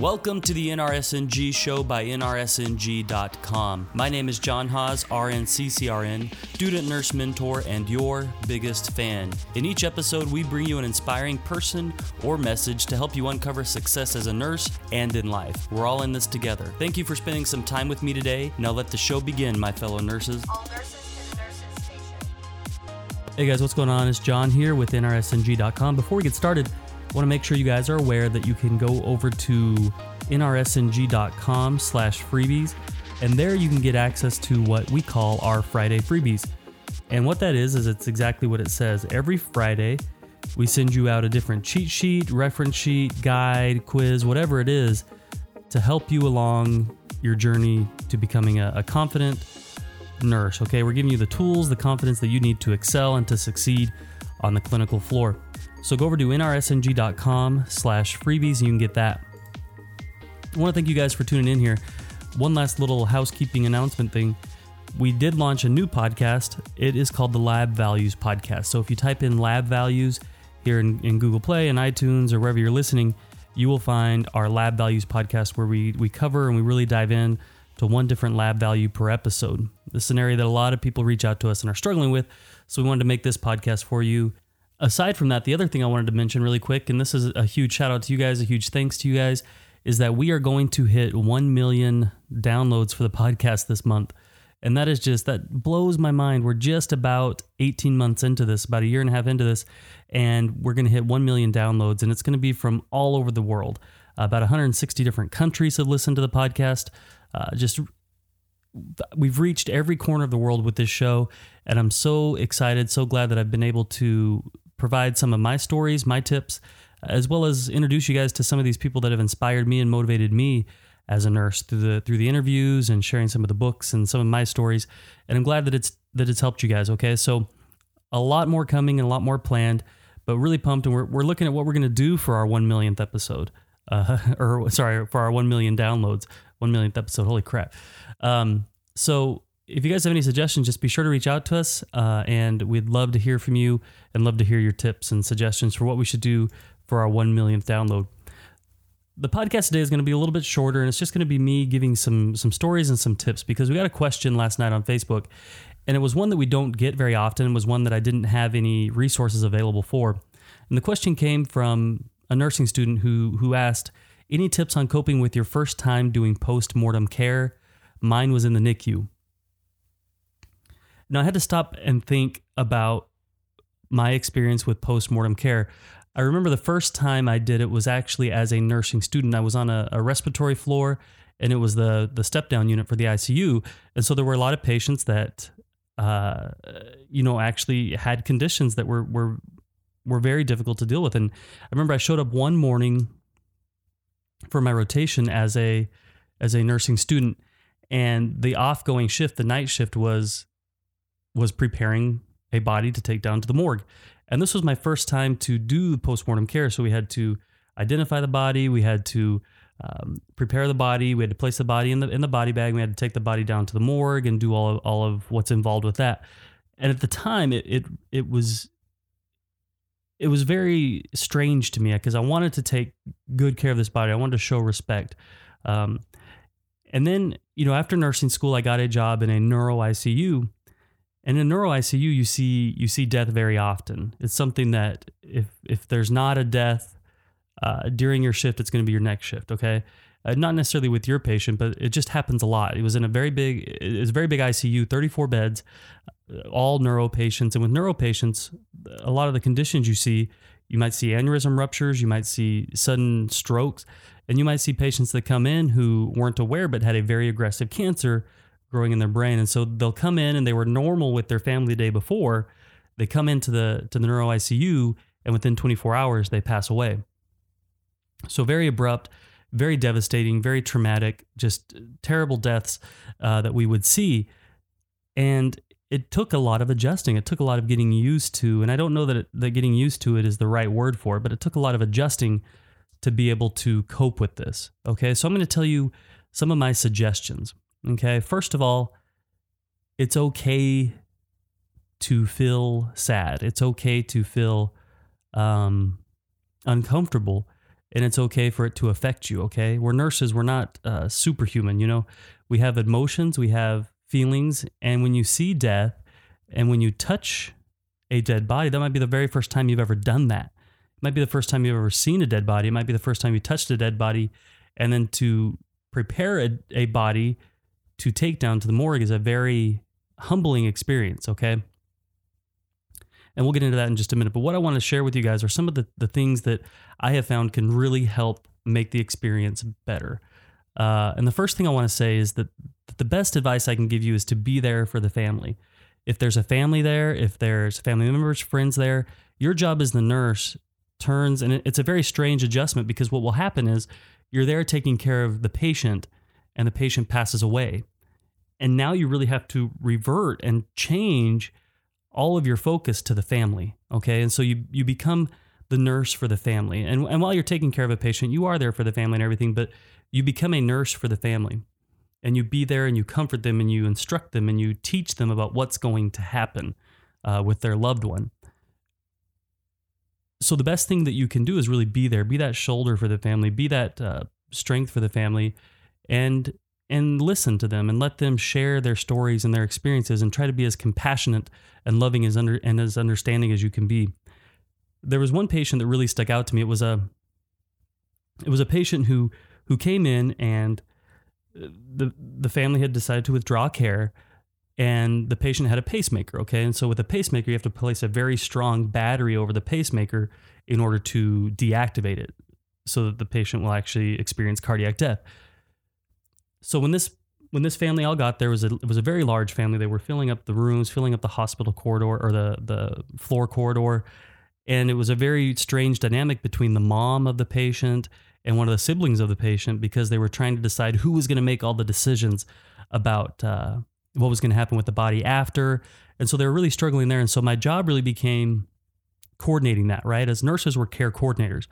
Welcome to the NRSNG show by NRSNG.com. My name is John Haas, RNCCRN, student nurse mentor, and your biggest fan. In each episode, we bring you an inspiring person or message to help you uncover success as a nurse and in life. We're all in this together. Thank you for spending some time with me today. Now let the show begin, my fellow nurses. All nurses to the nurses station. Hey guys, what's going on? It's John here with NRSNG.com. Before we get started, want to make sure you guys are aware that you can go over to NRSNG.com slash freebies, and there you can get access to what we call our Friday freebies. And what that is, is it's exactly what it says. Every Friday, we send you out a different cheat sheet, reference sheet, guide, quiz, whatever it is, to help you along your journey to becoming a, a confident nurse. Okay, we're giving you the tools, the confidence that you need to excel and to succeed on the clinical floor. So go over to nrsng.com slash freebies and you can get that. I want to thank you guys for tuning in here. One last little housekeeping announcement thing. We did launch a new podcast. It is called the Lab Values Podcast. So if you type in Lab Values here in, in Google Play and iTunes or wherever you're listening, you will find our Lab Values podcast where we, we cover and we really dive in to one different lab value per episode. This is an area that a lot of people reach out to us and are struggling with. So we wanted to make this podcast for you. Aside from that, the other thing I wanted to mention really quick, and this is a huge shout out to you guys, a huge thanks to you guys, is that we are going to hit 1 million downloads for the podcast this month. And that is just, that blows my mind. We're just about 18 months into this, about a year and a half into this, and we're going to hit 1 million downloads. And it's going to be from all over the world. About 160 different countries have listened to the podcast. Uh, just we've reached every corner of the world with this show and i'm so excited so glad that i've been able to provide some of my stories my tips as well as introduce you guys to some of these people that have inspired me and motivated me as a nurse through the through the interviews and sharing some of the books and some of my stories. And i'm glad that it's that it's helped you guys okay? So a lot more coming and a lot more planned but really pumped. And we're, we're looking at what we're going to do for our 1 millionth episode uh, or sorry for our 1 million downloads 1 millionth episode. Holy crap. Um, so if you guys have any suggestions, just be sure to reach out to us, uh, and we'd love to hear from you and love to hear your tips and suggestions for what we should do for our 1 millionth download. The podcast today is going to be a little bit shorter, and it's just going to be me giving some some stories and some tips because we got a question last night on Facebook, and it was one that we don't get very often. It was one that I didn't have any resources available for, and the question came from a nursing student who who asked, "Any tips on coping with your first time doing post mortem care?" Mine was in the NICU. Now, I had to stop and think about my experience with postmortem care. I remember the first time I did it was actually as a nursing student. I was on a, a respiratory floor and it was the, the step down unit for the ICU. And so there were a lot of patients that, uh, you know, actually had conditions that were, were, were very difficult to deal with. And I remember I showed up one morning for my rotation as a, as a nursing student and the off going shift, the night shift was was preparing a body to take down to the morgue. And this was my first time to do postmortem care. So we had to identify the body, we had to um, prepare the body, we had to place the body in the in the body bag, we had to take the body down to the morgue and do all of, all of what's involved with that. And at the time, it it it was it was very strange to me because I wanted to take good care of this body. I wanted to show respect. Um, and then, you know, after nursing school, I got a job in a neuro ICU. And in neuro ICU, you see you see death very often. It's something that if if there's not a death uh, during your shift, it's going to be your next shift. Okay, uh, not necessarily with your patient, but it just happens a lot. It was in a very big, it's a very big ICU, 34 beds, uh, all neuro patients, and with neuro patients, a lot of the conditions you see, you might see aneurysm ruptures, you might see sudden strokes, and you might see patients that come in who weren't aware but had a very aggressive cancer growing in their brain. And so they'll come in and they were normal with their family the day before. They come into the to the neuro ICU and within 24 hours they pass away. So very abrupt, very devastating, very traumatic, just terrible deaths uh, that we would see. And it took a lot of adjusting. It took a lot of getting used to, and I don't know that it, that getting used to it is the right word for it, but it took a lot of adjusting to be able to cope with this. Okay, so I'm going to tell you some of my suggestions. Okay, first of all, it's okay to feel sad. It's okay to feel um, uncomfortable. and it's okay for it to affect you. Okay, we're nurses. We're not uh, superhuman. You know, we have emotions, we have feelings, and when you see death, and when you touch a dead body, that might be the very first time you've ever done that. It might be the first time you've ever seen a dead body. It might be the first time you touched a dead body, and then to prepare a, a body to take down to the morgue is a very humbling experience. Okay and we'll get into that in just a minute. But what I want to share with you guys are some of the, the things that I have found can really help make the experience better. Uh, and the first thing I want to say is that the best advice I can give you is to be there for the family. If there's a family there, if there's family members, friends there, your job as the nurse turns, and it's a very strange adjustment because what will happen is you're there taking care of the patient, and the patient passes away. And now you really have to revert and change all of your focus to the family. Okay. And so you, you become the nurse for the family. And, and while you're taking care of a patient, you are there for the family and everything, but you become a nurse for the family. And you be there and you comfort them and you instruct them and you teach them about what's going to happen uh, with their loved one. So the best thing that you can do is really be there, be that shoulder for the family, be that uh, strength for the family, and and listen to them and let them share their stories and their experiences and try to be as compassionate and loving as under and as understanding as you can be. There was one patient that really stuck out to me. It was a it was a patient who who came in and uh, the the family had decided to withdraw care and the patient had a pacemaker, okay? And so with a pacemaker you have to place a very strong battery over the pacemaker in order to deactivate it so that the patient will actually experience cardiac death so when this when this family all got there was a it was a very large family. They were filling up the rooms, filling up the hospital corridor or the the floor corridor, and it was a very strange dynamic between the mom of the patient and one of the siblings of the patient because they were trying to decide who was going to make all the decisions about uh, what was going to happen with the body after, and so they were really struggling there. And so my job really became coordinating that. Right, as nurses, were care coordinators,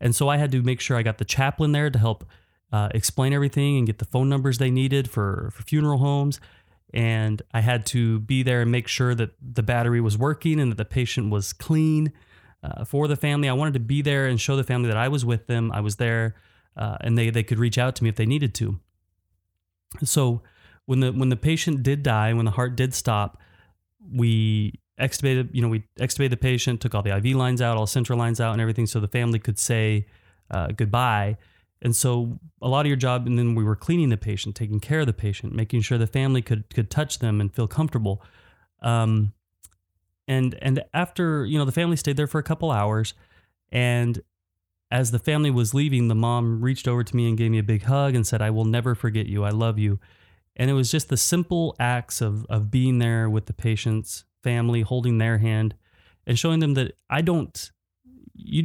and so I had to make sure I got the chaplain there to help uh, explain everything and get the phone numbers they needed for, for funeral homes. And I had to be there and make sure that the battery was working and that the patient was clean uh, for the family. I wanted to be there and show the family that I was with them. I was there, uh, and they they could reach out to me if they needed to. So when the when the patient did die, when the heart did stop, we extubated. You know, we extubated the patient, took all the IV lines out, all central lines out, and everything, so the family could say uh, goodbye. And so a lot of your job, and then we were cleaning the patient, taking care of the patient, making sure the family could could touch them and feel comfortable. Um, and and after you know the family stayed there for a couple hours, and as the family was leaving, the mom reached over to me and gave me a big hug and said, "I will never forget you. I love you." And it was just the simple acts of of being there with the patient's family, holding their hand, and showing them that I don't you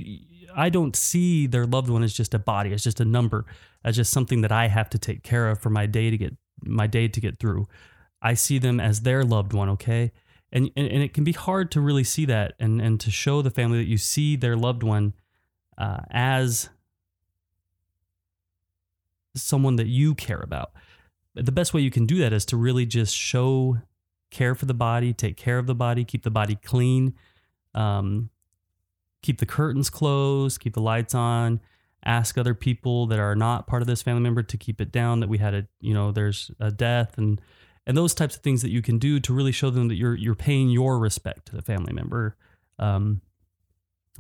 I don't see their loved one as just a body, as just a number, as just something that I have to take care of for my day to get my day to get through. I see them as their loved one, okay? And, and, and it can be hard to really see that and, and to show the family that you see their loved one uh, as someone that you care about. The best way you can do that is to really just show care for the body, take care of the body, keep the body clean, um, keep the curtains closed, keep the lights on, ask other people that are not part of this family member to keep it down that we had a, you know, there's a death and and those types of things that you can do to really show them that you're you're paying your respect to the family member. Um,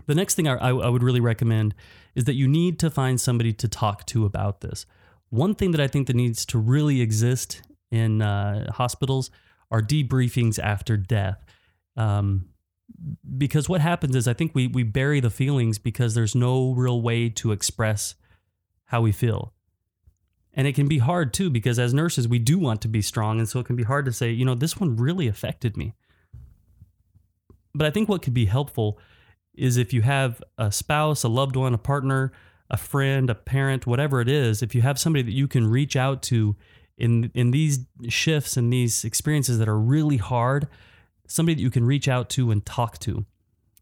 the next thing I, I would really recommend is that you need to find somebody to talk to about this. One thing that I think that needs to really exist in uh, hospitals are debriefings after death. Um, because what happens is I think we we bury the feelings because there's no real way to express how we feel. And it can be hard too because as nurses we do want to be strong and so it can be hard to say, you know, this one really affected me. But I think what could be helpful is if you have a spouse, a loved one, a partner, a friend, a parent, whatever it is, if you have somebody that you can reach out to in in these shifts and these experiences that are really hard, somebody that you can reach out to and talk to.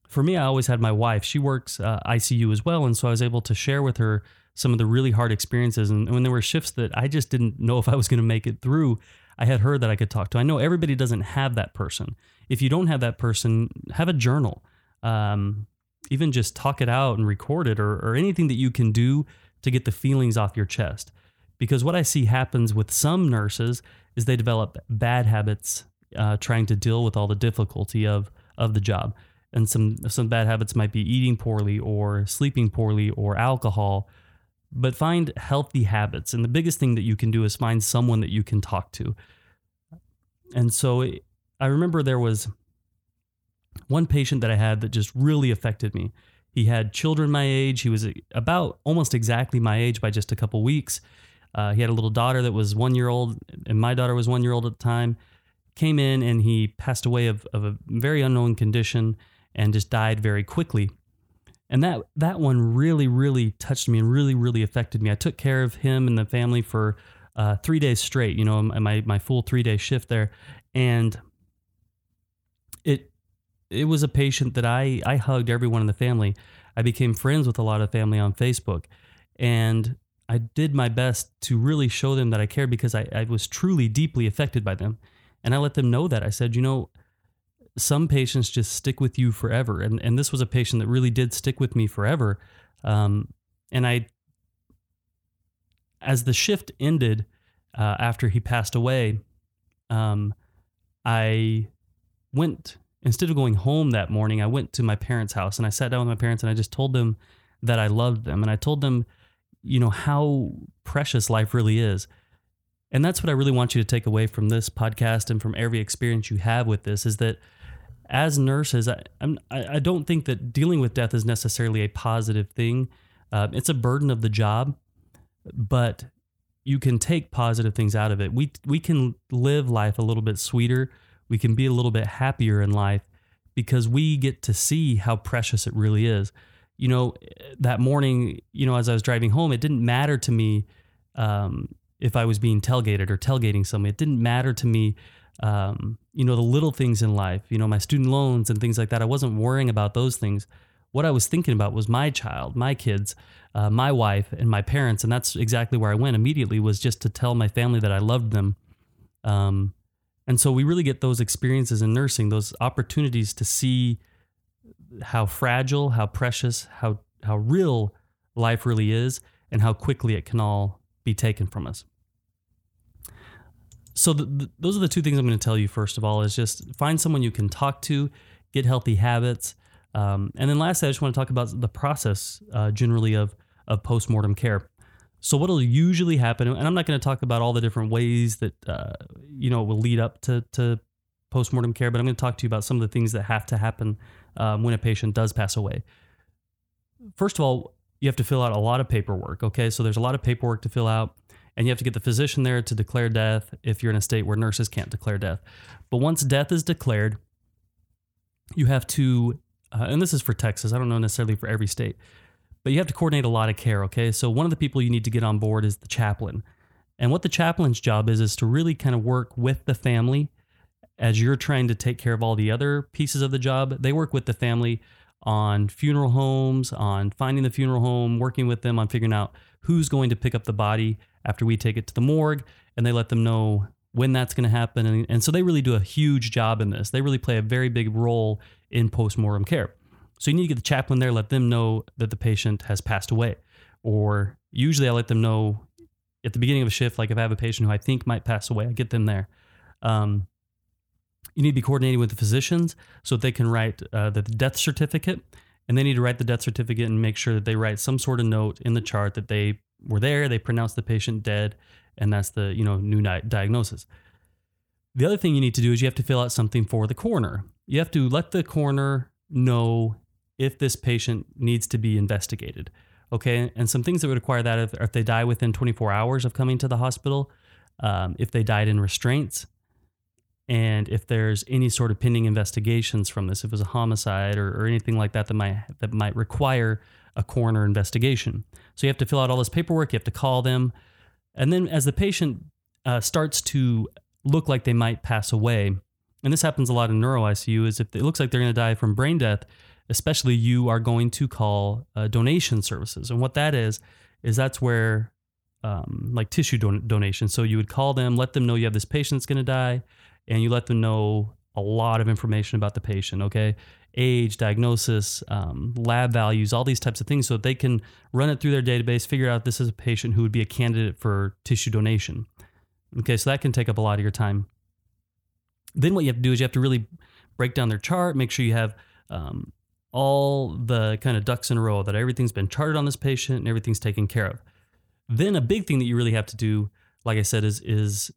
For me, I always had my wife. She works uh, ICU as well. And so I was able to share with her some of the really hard experiences. And when there were shifts that I just didn't know if I was going to make it through, I had her that I could talk to. I know everybody doesn't have that person. If you don't have that person, have a journal. Um, even just talk it out and record it or, or anything that you can do to get the feelings off your chest. Because what I see happens with some nurses is they develop bad habits uh, trying to deal with all the difficulty of, of the job. And some, some bad habits might be eating poorly or sleeping poorly or alcohol. But find healthy habits. And the biggest thing that you can do is find someone that you can talk to. And so I remember there was one patient that I had that just really affected me. He had children my age. He was about almost exactly my age by just a couple weeks. Uh, he had a little daughter that was one year old, and my daughter was one year old at the time. Came in and he passed away of, of a very unknown condition and just died very quickly. And that that one really, really touched me and really, really affected me. I took care of him and the family for uh, three days straight. You know, my my full three day shift there, and it it was a patient that I I hugged everyone in the family. I became friends with a lot of family on Facebook, and I did my best to really show them that I cared because I, I was truly deeply affected by them, and I let them know that I said, you know, some patients just stick with you forever, and and this was a patient that really did stick with me forever, um, and I. As the shift ended uh, after he passed away, um, I went instead of going home that morning, I went to my parents' house and I sat down with my parents and I just told them that I loved them and I told them, you know, how precious life really is. And that's what I really want you to take away from this podcast and from every experience you have with this is that as nurses, I, I'm, I don't think that dealing with death is necessarily a positive thing. Uh, it's a burden of the job, but you can take positive things out of it. We we can live life a little bit sweeter we can be a little bit happier in life because we get to see how precious it really is. You know, that morning, you know, as I was driving home, it didn't matter to me um, if I was being tailgated or tailgating someone. It didn't matter to me, um, you know, the little things in life, you know, my student loans and things like that. I wasn't worrying about those things. What I was thinking about was my child, my kids, uh, my wife, and my parents. And that's exactly where I went immediately was just to tell my family that I loved them. Um, and so we really get those experiences in nursing, those opportunities to see how fragile, how precious, how how real life really is and how quickly it can all be taken from us. So the, the, those are the two things I'm going to tell you first of all is just find someone you can talk to, get healthy habits, um, and then lastly, I just want to talk about the process uh, generally of of postmortem care. So what'll usually happen, and I'm not going to talk about all the different ways that uh, you know will lead up to to postmortem care, but I'm going to talk to you about some of the things that have to happen um, when a patient does pass away. First of all, you have to fill out a lot of paperwork. Okay, so there's a lot of paperwork to fill out, and you have to get the physician there to declare death if you're in a state where nurses can't declare death. But once death is declared, you have to, uh, and this is for Texas. I don't know necessarily for every state but you have to coordinate a lot of care, okay? So one of the people you need to get on board is the chaplain. And what the chaplain's job is is to really kind of work with the family as you're trying to take care of all the other pieces of the job. They work with the family on funeral homes, on finding the funeral home, working with them on figuring out who's going to pick up the body after we take it to the morgue, and they let them know when that's going to happen. And, and so they really do a huge job in this. They really play a very big role in postmortem care. So you need to get the chaplain there, let them know that the patient has passed away. Or usually I let them know at the beginning of a shift, like if I have a patient who I think might pass away, I get them there. Um, you need to be coordinating with the physicians so that they can write uh, the death certificate. And they need to write the death certificate and make sure that they write some sort of note in the chart that they were there, they pronounced the patient dead, and that's the you know new diagnosis. The other thing you need to do is you have to fill out something for the coroner. You have to let the coroner know if this patient needs to be investigated. Okay, and some things that would require that if, if they die within 24 hours of coming to the hospital, um, if they died in restraints, and if there's any sort of pending investigations from this, if it was a homicide or, or anything like that that might that might require a coroner investigation. So you have to fill out all this paperwork. You have to call them, and then as the patient uh, starts to look like they might pass away, and this happens a lot in neuro ICU, is if it looks like they're going to die from brain death, especially you are going to call uh, donation services. And what that is, is that's where um, like tissue don- donation. So you would call them, let them know you have this patient that's going to die, and you let them know a lot of information about the patient. Okay. age, diagnosis, um, lab values, all these types of things, so that they can run it through their database, figure out this is a patient who would be a candidate for tissue donation. Okay, so that can take up a lot of your time. Then what you have to do is you have to really break down their chart, make sure you have um, all the kind of ducks in a row, that everything's been charted on this patient and everything's taken care of. Then a big thing that you really have to do, like I said, is is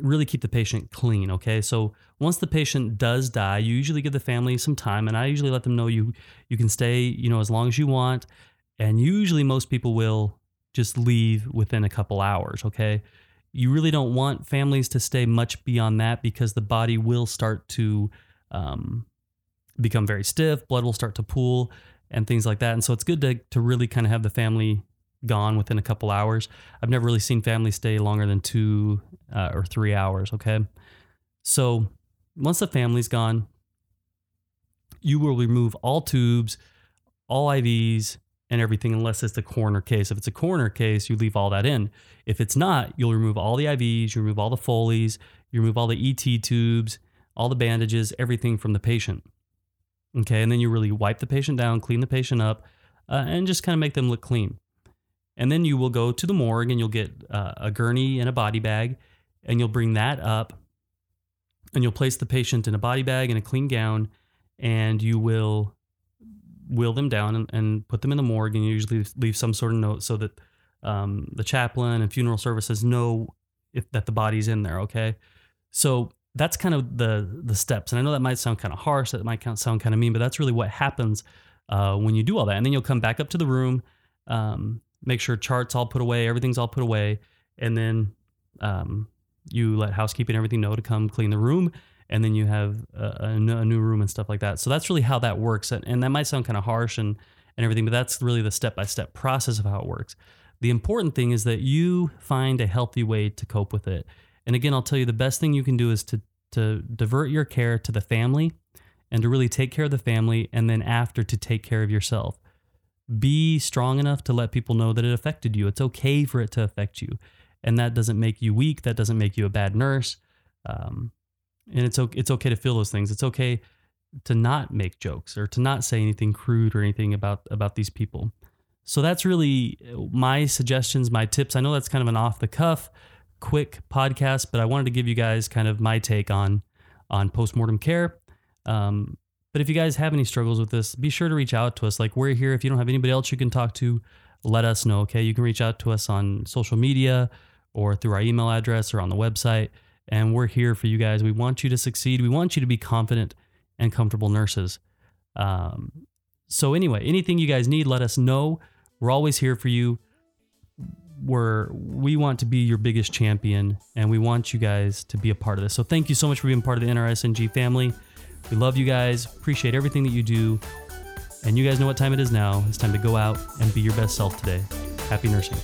really keep the patient clean. Okay, so once the patient does die, you usually give the family some time, and I usually let them know you you can stay, you know, as long as you want, and usually most people will just leave within a couple hours. Okay, you really don't want families to stay much beyond that because the body will start to um, become very stiff, blood will start to pool, and things like that. And so it's good to to really kind of have the family gone within a couple hours. I've never really seen families stay longer than two uh, or three hours. Okay. So once the family's gone, you will remove all tubes, all IVs, and everything unless it's the coroner case. If it's a coroner case, you leave all that in. If it's not, you'll remove all the IVs, you remove all the Foleys, you remove all the ET tubes, all the bandages, everything from the patient. Okay. And then you really wipe the patient down, clean the patient up, uh, and just kind of make them look clean. And then you will go to the morgue and you'll get uh, a gurney and a body bag, and you'll bring that up and you'll place the patient in a body bag and a clean gown, and you will wheel them down and, and put them in the morgue. And you usually leave some sort of note so that um, the chaplain and funeral services know if that the body's in there. Okay, so that's kind of the the steps. And I know that might sound kind of harsh, that might sound kind of mean, but that's really what happens uh, when you do all that. And then you'll come back up to the room. Um, make sure charts all put away, everything's all put away, and then um, you let housekeeping and everything know to come clean the room, and then you have a, a, new room and stuff like that. So that's really how that works, and that might sound kind of harsh and and everything, but that's really the step by step process of how it works. The important thing is that you find a healthy way to cope with it. And again, I'll tell you the best thing you can do is to to divert your care to the family and to really take care of the family and then after to take care of yourself be strong enough to let people know that it affected you. It's okay for it to affect you. And that doesn't make you weak. That doesn't make you a bad nurse. Um, and it's okay, it's okay to feel those things. It's okay to not make jokes or to not say anything crude or anything about about these people. So that's really my suggestions, my tips. I know that's kind of an off the cuff, quick podcast, but I wanted to give you guys kind of my take on on postmortem care. Um, but if you guys have any struggles with this, be sure to reach out to us. Like we're here. If you don't have anybody else you can talk to, let us know. Okay. You can reach out to us on social media or through our email address or on the website. And we're here for you guys. We want you to succeed. We want you to be confident and comfortable nurses. Um, so, anyway, anything you guys need, let us know. We're always here for you. We're, we want to be your biggest champion and we want you guys to be a part of this. So, thank you so much for being part of the NRSNG family. We love you guys, appreciate everything that you do. And you guys know what time it is now. It's time to go out and be your best self today. Happy nursing.